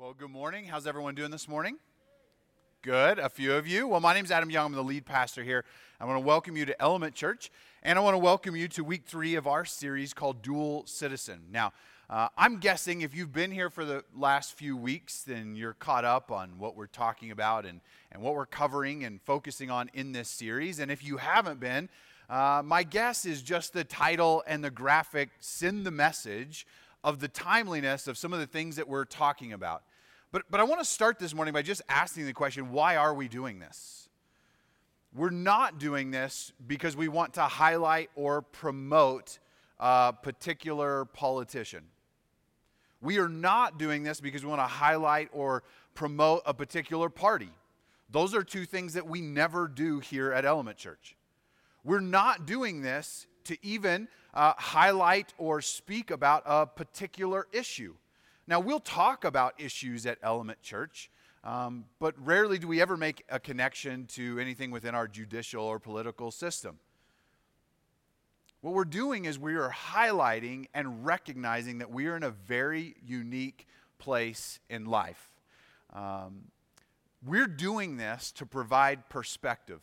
Well, good morning. How's everyone doing this morning? Good. A few of you. Well, my name's Adam Young. I'm the lead pastor here. I want to welcome you to Element Church, and I want to welcome you to week three of our series called Dual Citizen. Now, uh, I'm guessing if you've been here for the last few weeks, then you're caught up on what we're talking about and, and what we're covering and focusing on in this series. And if you haven't been, uh, my guess is just the title and the graphic send the message of the timeliness of some of the things that we're talking about. But, but I want to start this morning by just asking the question why are we doing this? We're not doing this because we want to highlight or promote a particular politician. We are not doing this because we want to highlight or promote a particular party. Those are two things that we never do here at Element Church. We're not doing this to even uh, highlight or speak about a particular issue. Now, we'll talk about issues at Element Church, um, but rarely do we ever make a connection to anything within our judicial or political system. What we're doing is we are highlighting and recognizing that we are in a very unique place in life. Um, we're doing this to provide perspective,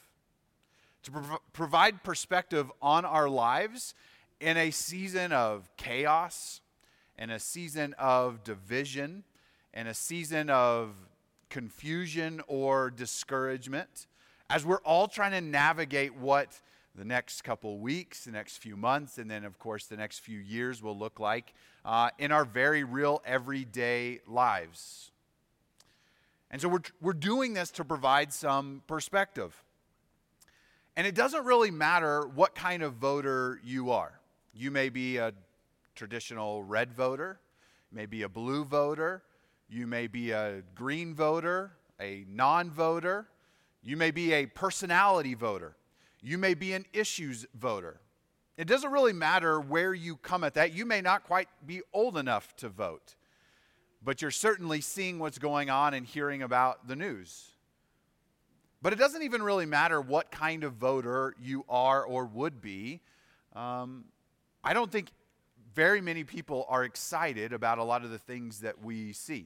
to prov- provide perspective on our lives in a season of chaos, in a season of division, in a season of confusion or discouragement, as we're all trying to navigate what the next couple weeks, the next few months, and then, of course, the next few years will look like uh, in our very real everyday lives. And so we're, we're doing this to provide some perspective. And it doesn't really matter what kind of voter you are. You may be a traditional red voter, maybe a blue voter, you may be a green voter, a non voter, you may be a personality voter, you may be an issues voter. It doesn't really matter where you come at that. You may not quite be old enough to vote, but you're certainly seeing what's going on and hearing about the news. But it doesn't even really matter what kind of voter you are or would be. Um, I don't think very many people are excited about a lot of the things that we see.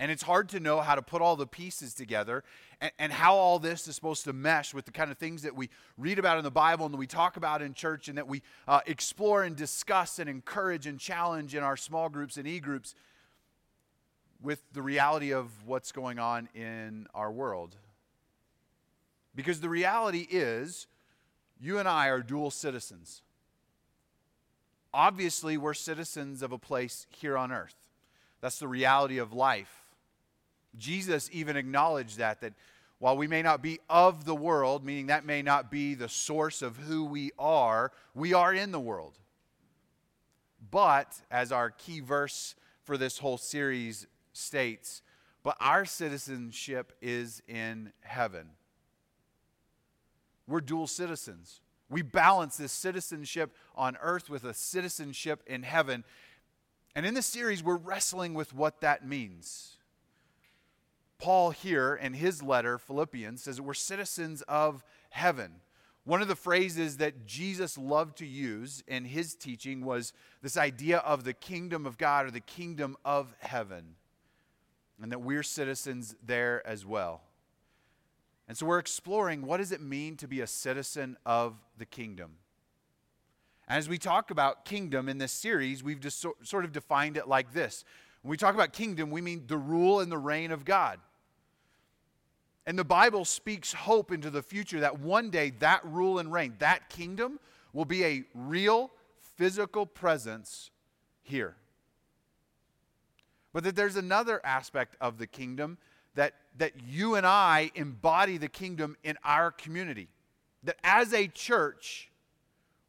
And it's hard to know how to put all the pieces together and, and, how all this is supposed to mesh with the kind of things that we read about in the Bible and that we talk about in church and that we uh, explore and discuss and encourage and challenge in our small groups and e groups with the reality of what's going on in our world. Because the reality is, you and I are dual citizens obviously we're citizens of a place here on earth. That's the reality of life. Jesus even acknowledged that, that while we may not be of the world, meaning that may not be the source of who we are, we are in the world. But, as our key verse for this whole series states, but our citizenship is in heaven. We're dual citizens. We balance this citizenship on earth with a citizenship in heaven. And in this series, we're wrestling with what that means. Paul, here in his letter, Philippians, says that we're citizens of heaven. One of the phrases that Jesus loved to use in his teaching was this idea of the kingdom of God or the kingdom of heaven, and that we're citizens there as well. And so we're exploring what does it mean to be a citizen of the kingdom. As we talk about kingdom in this series, we've just sort of defined it like this. When we talk about kingdom, we mean the rule and the reign of God. And the Bible speaks hope into the future that one day that rule and reign, that kingdom, will be a real physical presence here. But that there's another aspect of the kingdom that, that you and I embody the kingdom in our community. That as a church,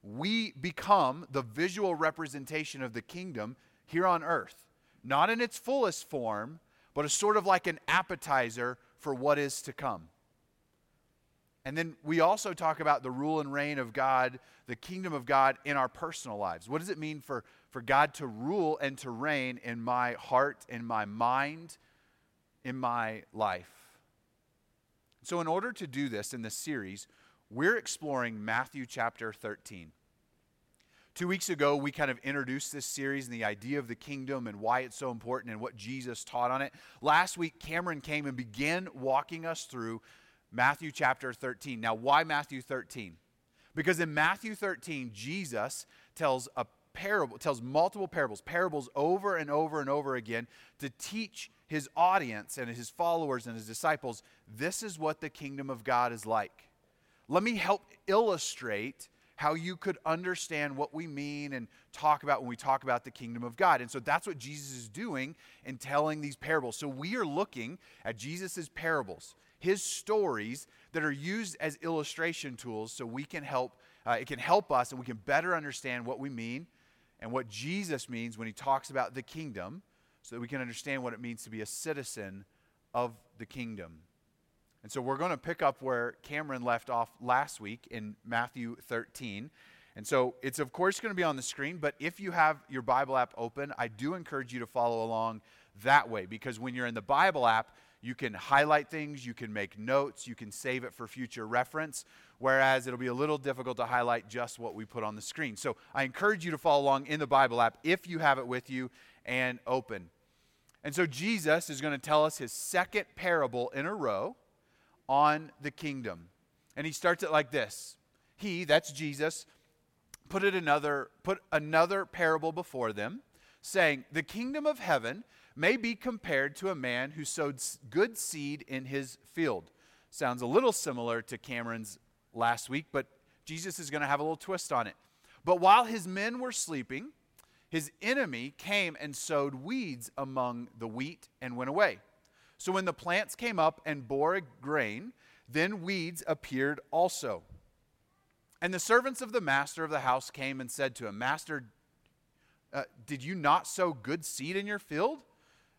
we become the visual representation of the kingdom here on earth. Not in its fullest form, but a sort of like an appetizer for what is to come. And then we also talk about the rule and reign of God, the kingdom of God in our personal lives. What does it mean for, for God to rule and to reign in my heart, in my mind, in my life. So, in order to do this in this series, we're exploring Matthew chapter 13. Two weeks ago, we kind of introduced this series and the idea of the kingdom and why it's so important and what Jesus taught on it. Last week, Cameron came and began walking us through Matthew chapter 13. Now, why Matthew 13? Because in Matthew 13, Jesus tells a parable, tells multiple parables, parables over and over and over again to teach his audience and his followers and his disciples this is what the kingdom of God is like. Let me help illustrate how you could understand what we mean and talk about when we talk about the kingdom of God. And so that's what Jesus is doing in telling these parables. So we are looking at Jesus' parables, his stories that are used as illustration tools so we can help, uh, it can help us and we can better understand what we mean and what Jesus means when he talks about the kingdom so that we can understand what it means to be a citizen of the kingdom. And so we're going to pick up where Cameron left off last week in Matthew 13. And so it's, of course, going to be on the screen, but if you have your Bible app open, I do encourage you to follow along that way because when you're in the Bible app, you can highlight things, you can make notes, you can save it for future reference, whereas it'll be a little difficult to highlight just what we put on the screen. So I encourage you to follow along in the Bible app if you have it with you and open. And so Jesus is going to tell us his second parable in a row on the kingdom. And he starts it like this He, that's Jesus, put it another, put another parable before them, saying, The kingdom of heaven may be compared to a man who sowed good seed in his field. Sounds a little similar to Cameron's last week, but Jesus is going to have a little twist on it. But while his men were sleeping, his enemy came and sowed weeds among the wheat and went away. So when the plants came up and bore grain, then weeds appeared also. And the servants of the master of the house came and said to him, Master, uh, did you not sow good seed in your field?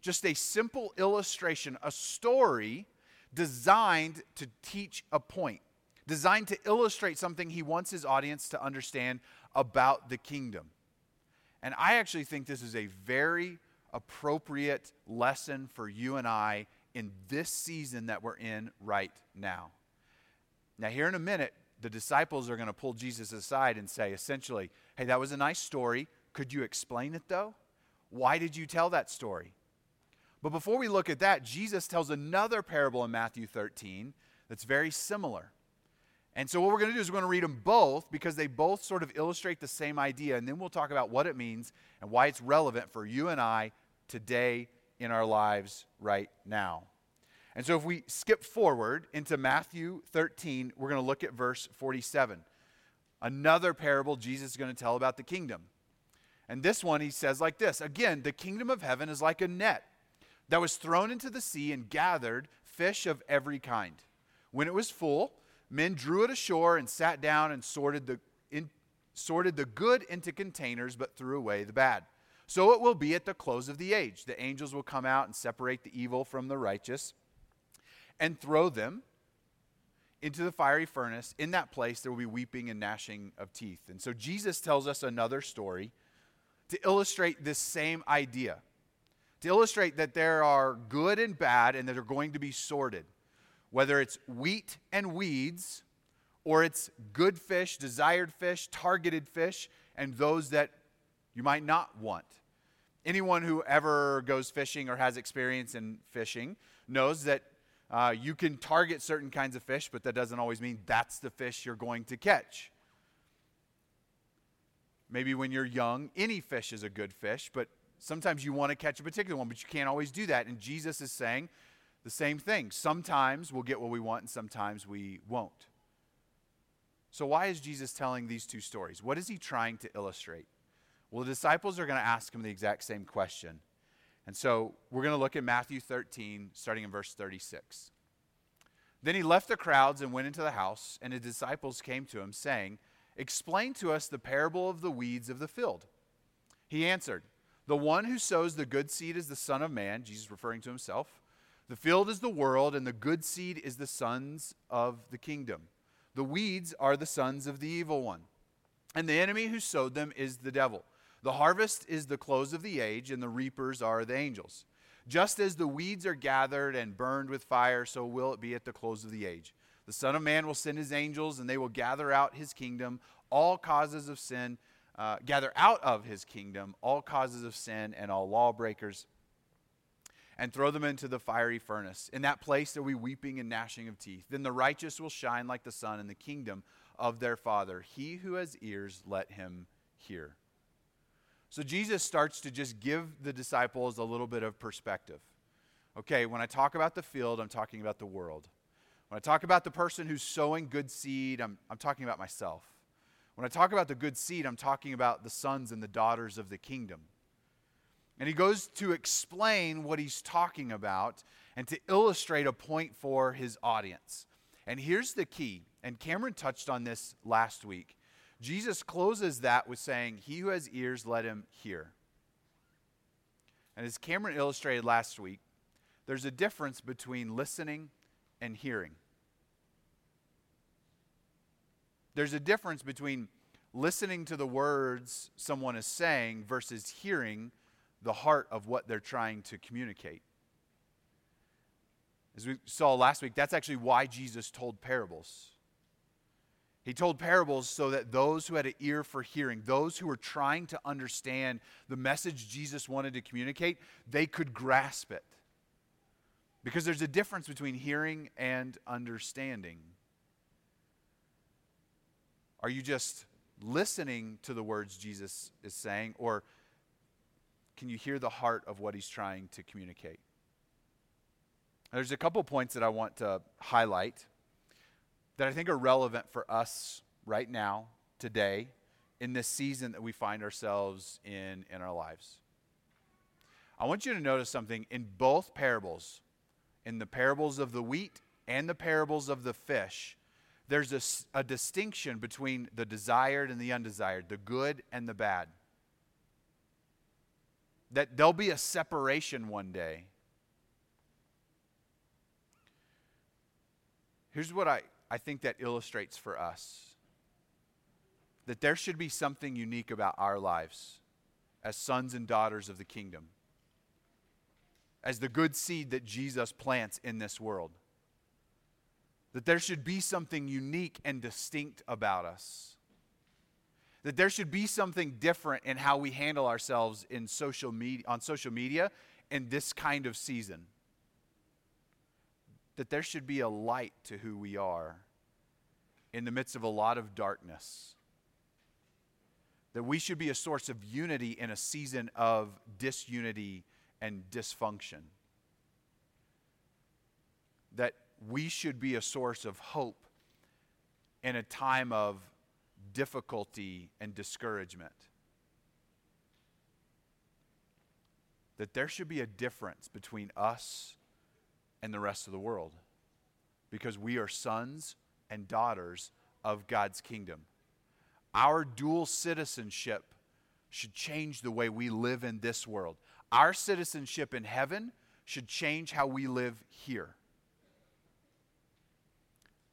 just a simple illustration, a story designed to teach a point, designed to illustrate something he wants his audience to understand about the kingdom. And I actually think this is a very appropriate lesson for you and I in this season that we're in right now. Now, here in a minute, the disciples are going to pull Jesus aside and say, essentially, hey, that was a nice story. Could you explain it though? Why did you tell that story? But before we look at that, Jesus tells another parable in Matthew 13 that's very similar. And so, what we're going to do is we're going to read them both because they both sort of illustrate the same idea, and then we'll talk about what it means and why it's relevant for you and I today in our lives right now. And so if we skip forward into Matthew 13, we're going to look at verse 47. Another parable Jesus is going to tell about the kingdom. And this one he says like this Again, the kingdom of heaven is like a net that was thrown into the sea and gathered fish of every kind. When it was full, men drew it ashore and sat down and sorted the, in, sorted the good into containers, but threw away the bad. So it will be at the close of the age. The angels will come out and separate the evil from the righteous and throw them into the fiery furnace. In that place, there will be weeping and gnashing of teeth. And so Jesus tells us another story to illustrate this same idea, to illustrate that there are good and bad and that are going to be sorted. Whether it's wheat and weeds, or it's good fish, desired fish, targeted fish, and those that you might not want. Anyone who ever goes fishing or has experience in fishing knows that uh, you can target certain kinds of fish, but that doesn't always mean that's the fish you're going to catch. Maybe when you're young, any fish is a good fish, but sometimes you want to catch a particular one, but you can't always do that. And Jesus is saying the same thing. Sometimes we'll get what we want, and sometimes we won't. So, why is Jesus telling these two stories? What is he trying to illustrate? Well, the disciples are going to ask him the exact same question. And so we're going to look at Matthew 13, starting in verse 36. Then he left the crowds and went into the house, and his disciples came to him, saying, explain to us the parable of the weeds of the field. He answered, The one who sows the good seed is the Son of Man, Jesus referring to himself. The field is the world, and the good seed is the sons of the kingdom. The weeds are the sons of the evil one. And the enemy who sowed them is the devil. The harvest is the close of the age, and the reapers are the angels. Just as the weeds are gathered and burned with fire, so will it be at the close of the age. The Son of Man will send his angels, and they will gather out his kingdom, all causes of sin, uh, gather out of his kingdom all causes of sin and all lawbreakers, and throw them into the fiery furnace. In that place there will be weeping and gnashing of teeth. Then the righteous will shine like the sun in the kingdom of their Father. He who has ears, let him hear. So Jesus starts to just give the disciples a little bit of perspective. Okay, when I talk about the field, I'm talking about the world. When I talk about the person who's sowing good seed, I'm, I'm talking about myself. When I talk about the good seed, I'm talking about the sons and the daughters of the kingdom. And he goes to explain what he's talking about and to illustrate a point for his audience. And here's the key, and Cameron touched on this last week. Jesus closes that with saying, He who has ears, let him hear. And as Cameron illustrated last week, there's a difference between listening and hearing. There's a difference between listening to the words someone is saying versus hearing the heart of what they're trying to communicate. As we saw last week, that's actually why Jesus told parables. He told parables so that those who had an ear for hearing, those who were trying to understand the message Jesus wanted to communicate, they could grasp it. Because there's a difference between hearing and understanding. Are you just listening to the words Jesus is saying, or can you hear the heart of what he's trying to communicate? There's a couple points that I want to highlight that I think are relevant for us right now, today, in this season that we find ourselves in in our lives. I want you to notice something in both parables, in the parables of the wheat and the parables of the fish there's a, a distinction between the desired and the undesired, the good and the bad. That there'll be a separation one day. Here's what I, I think that illustrates for us that there should be something unique about our lives as sons and daughters of the kingdom, as the good seed that Jesus plants in this world that there should be something unique and distinct about us. That there should be something different in how we handle ourselves in social media, on social media in this kind of season. That there should be a light to who we are in the midst of a lot of darkness. That we should be a source of unity in a season of disunity and dysfunction. That we should be a source of hope in a time of difficulty and discouragement. That there should be a difference between us and the rest of the world because we are sons and daughters of God's kingdom. Our dual citizenship should change the way we live in this world. Our citizenship in heaven should change how we live here.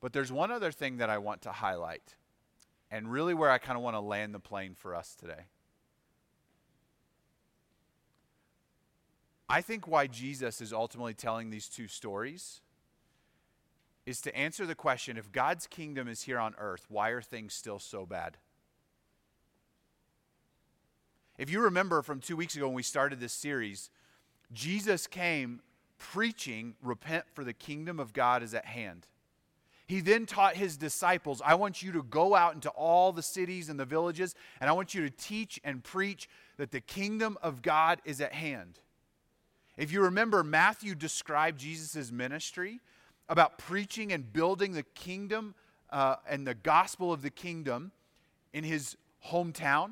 But there's one other thing that I want to highlight, and really where I kind of want to land the plane for us today. I think why Jesus is ultimately telling these two stories is to answer the question if God's kingdom is here on earth, why are things still so bad? If you remember from two weeks ago when we started this series, Jesus came preaching, Repent, for the kingdom of God is at hand. He then taught his disciples, I want you to go out into all the cities and the villages, and I want you to teach and preach that the kingdom of God is at hand. If you remember, Matthew described Jesus' ministry about preaching and building the kingdom uh, and the gospel of the kingdom in his hometown.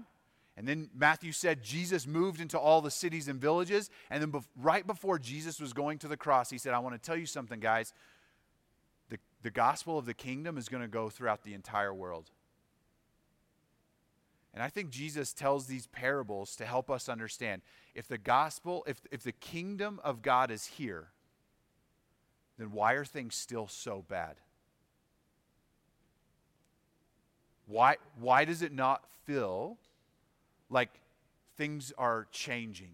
And then Matthew said Jesus moved into all the cities and villages. And then, be- right before Jesus was going to the cross, he said, I want to tell you something, guys the gospel of the kingdom is going to go throughout the entire world. And I think Jesus tells these parables to help us understand if the gospel, if, if the kingdom of God is here, then why are things still so bad? Why, why does it not feel like things are changing?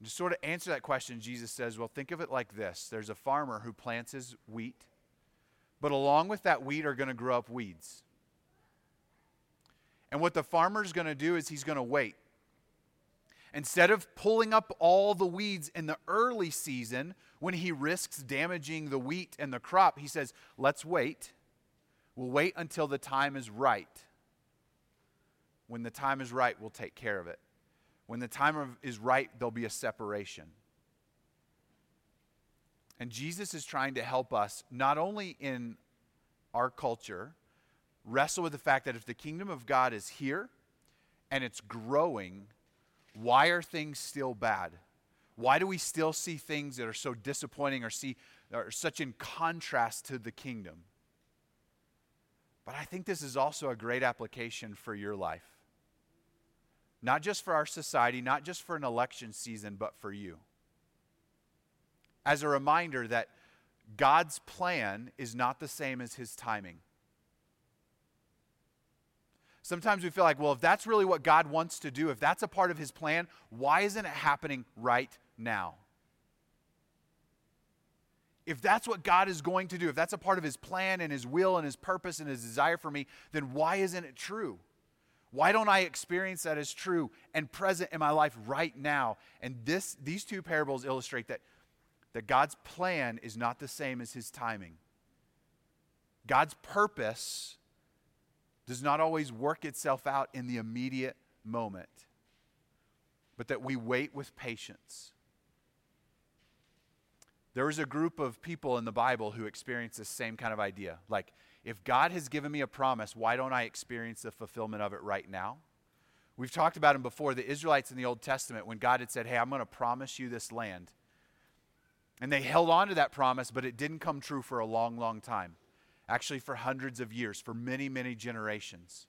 And to sort of answer that question, Jesus says, well, think of it like this there's a farmer who plants his wheat, but along with that wheat are going to grow up weeds. And what the farmer's going to do is he's going to wait. Instead of pulling up all the weeds in the early season when he risks damaging the wheat and the crop, he says, let's wait. We'll wait until the time is right. When the time is right, we'll take care of it. When the time is right, there'll be a separation. And Jesus is trying to help us, not only in our culture, wrestle with the fact that if the kingdom of God is here and it's growing, why are things still bad? Why do we still see things that are so disappointing or see are such in contrast to the kingdom? But I think this is also a great application for your life. Not just for our society, not just for an election season, but for you. As a reminder that God's plan is not the same as his timing. Sometimes we feel like, well, if that's really what God wants to do, if that's a part of his plan, why isn't it happening right now? If that's what God is going to do, if that's a part of his plan and his will and his purpose and his desire for me, then why isn't it true? Why don't I experience that as true and present in my life right now? And this, these two parables illustrate that, that God's plan is not the same as his timing. God's purpose does not always work itself out in the immediate moment, but that we wait with patience. There was a group of people in the Bible who experienced the same kind of idea. Like, if God has given me a promise, why don't I experience the fulfillment of it right now? We've talked about them before. The Israelites in the Old Testament, when God had said, Hey, I'm going to promise you this land. And they held on to that promise, but it didn't come true for a long, long time actually for hundreds of years, for many, many generations.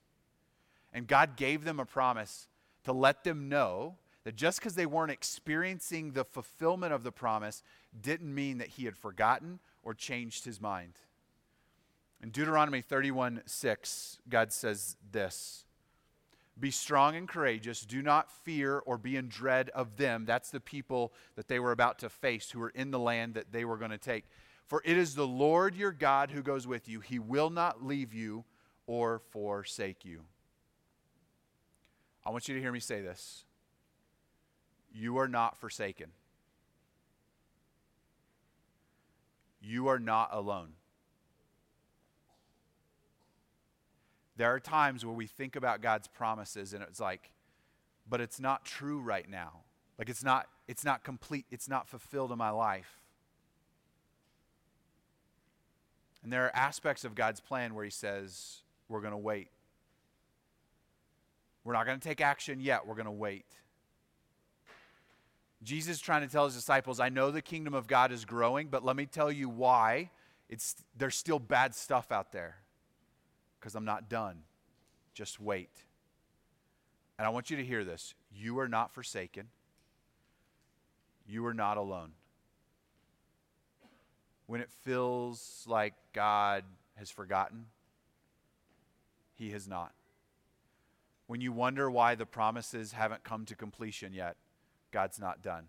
And God gave them a promise to let them know that just because they weren't experiencing the fulfillment of the promise didn't mean that He had forgotten or changed His mind. In Deuteronomy 31 6, God says this Be strong and courageous. Do not fear or be in dread of them. That's the people that they were about to face who were in the land that they were going to take. For it is the Lord your God who goes with you. He will not leave you or forsake you. I want you to hear me say this. You are not forsaken. You are not alone. There are times where we think about God's promises and it's like, but it's not true right now. Like it's not it's not complete, it's not fulfilled in my life. And there are aspects of God's plan where He says, we're going to wait. We're not going to take action yet, we're going to wait. Jesus is trying to tell his disciples, I know the kingdom of God is growing, but let me tell you why it's, there's still bad stuff out there. Because I'm not done. Just wait. And I want you to hear this. You are not forsaken. You are not alone when it feels like God has forgotten, He has not. When you wonder why the promises haven't come to completion yet, God's not done.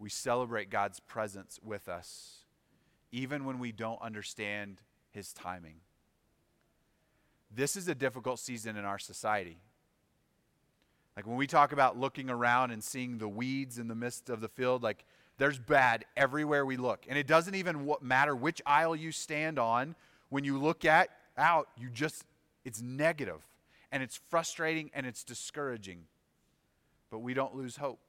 We celebrate God's presence with us, even when we don't understand His timing. This is a difficult season in our society. Like when we talk about looking around and seeing the weeds in the midst of the field, like there's bad everywhere we look. And it doesn't even matter which aisle you stand on. When you look at out, you just, it's negative and it's frustrating and it's discouraging. But we don't lose hope.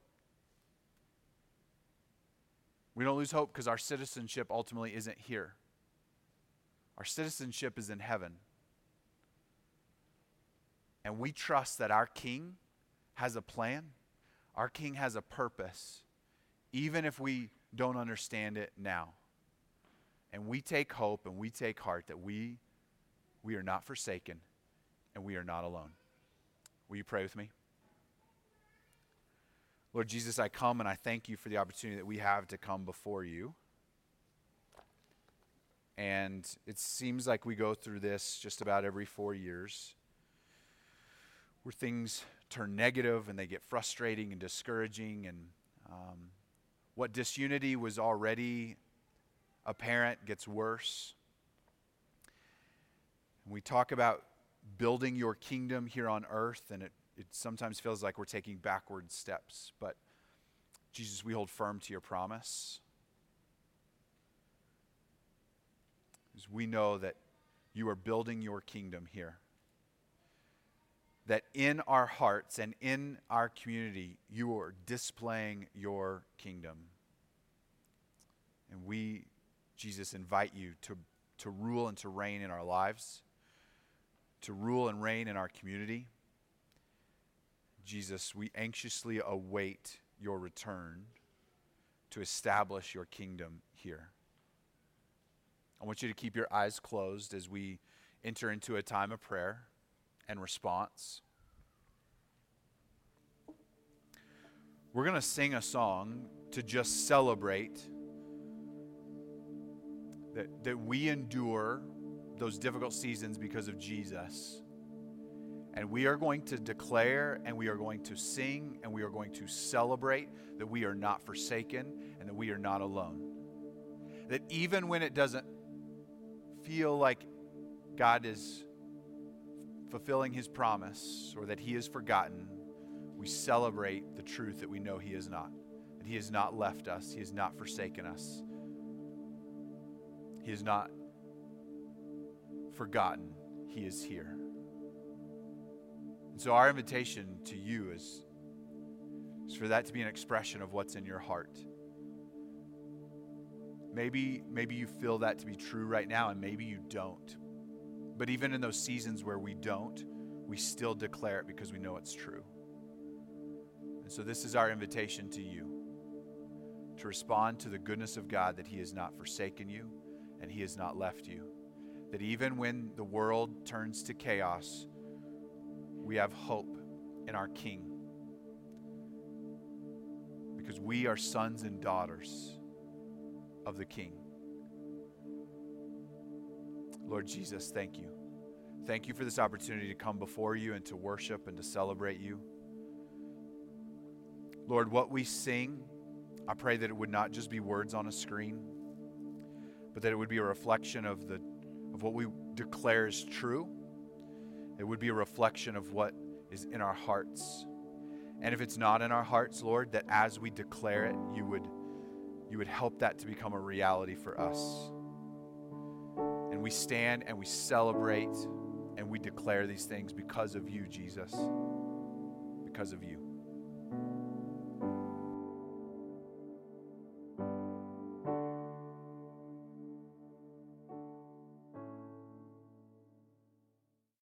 We don't lose hope because our citizenship ultimately isn't here. Our citizenship is in heaven. And we trust that our King has a plan, our King has a purpose even if we don't understand it now. And we take hope and we take heart that we, we are not forsaken and we are not alone. Will you pray with me? Lord Jesus, I come and I thank you for the opportunity that we have to come before you. And it seems like we go through this just about every four years where things turn negative and they get frustrating and discouraging. And um, what disunity was already apparent gets worse. And we talk about building your kingdom here on earth, and it, it sometimes feels like we're taking backward steps. But Jesus, we hold firm to your promise. We know that you are building your kingdom here. That in our hearts and in our community, you are displaying your kingdom. And we, Jesus, invite you to, to rule and to reign in our lives, to rule and reign in our community. Jesus, we anxiously await your return to establish your kingdom here. I want you to keep your eyes closed as we enter into a time of prayer and response. We're going to sing a song to just celebrate that, that we endure those difficult seasons because of Jesus. And we are going to declare and we are going to sing and we are going to celebrate that we are not forsaken and that we are not alone. That even when it doesn't feel like God is fulfilling his promise or that he is forgotten, we celebrate the truth that we know he is not. That he has not left us, he has not forsaken us, he has not forgotten, he is here. And so, our invitation to you is, is for that to be an expression of what's in your heart. Maybe, maybe you feel that to be true right now, and maybe you don't. But even in those seasons where we don't, we still declare it because we know it's true. And so, this is our invitation to you to respond to the goodness of God that He has not forsaken you and He has not left you. That even when the world turns to chaos, we have hope in our King. Because we are sons and daughters of the King. Lord Jesus, thank you. Thank you for this opportunity to come before you and to worship and to celebrate you. Lord, what we sing, I pray that it would not just be words on a screen, but that it would be a reflection of, the, of what we declare is true. It would be a reflection of what is in our hearts. And if it's not in our hearts, Lord, that as we declare it, you would you would help that to become a reality for us. And we stand and we celebrate and we declare these things because of you, Jesus. Because of you.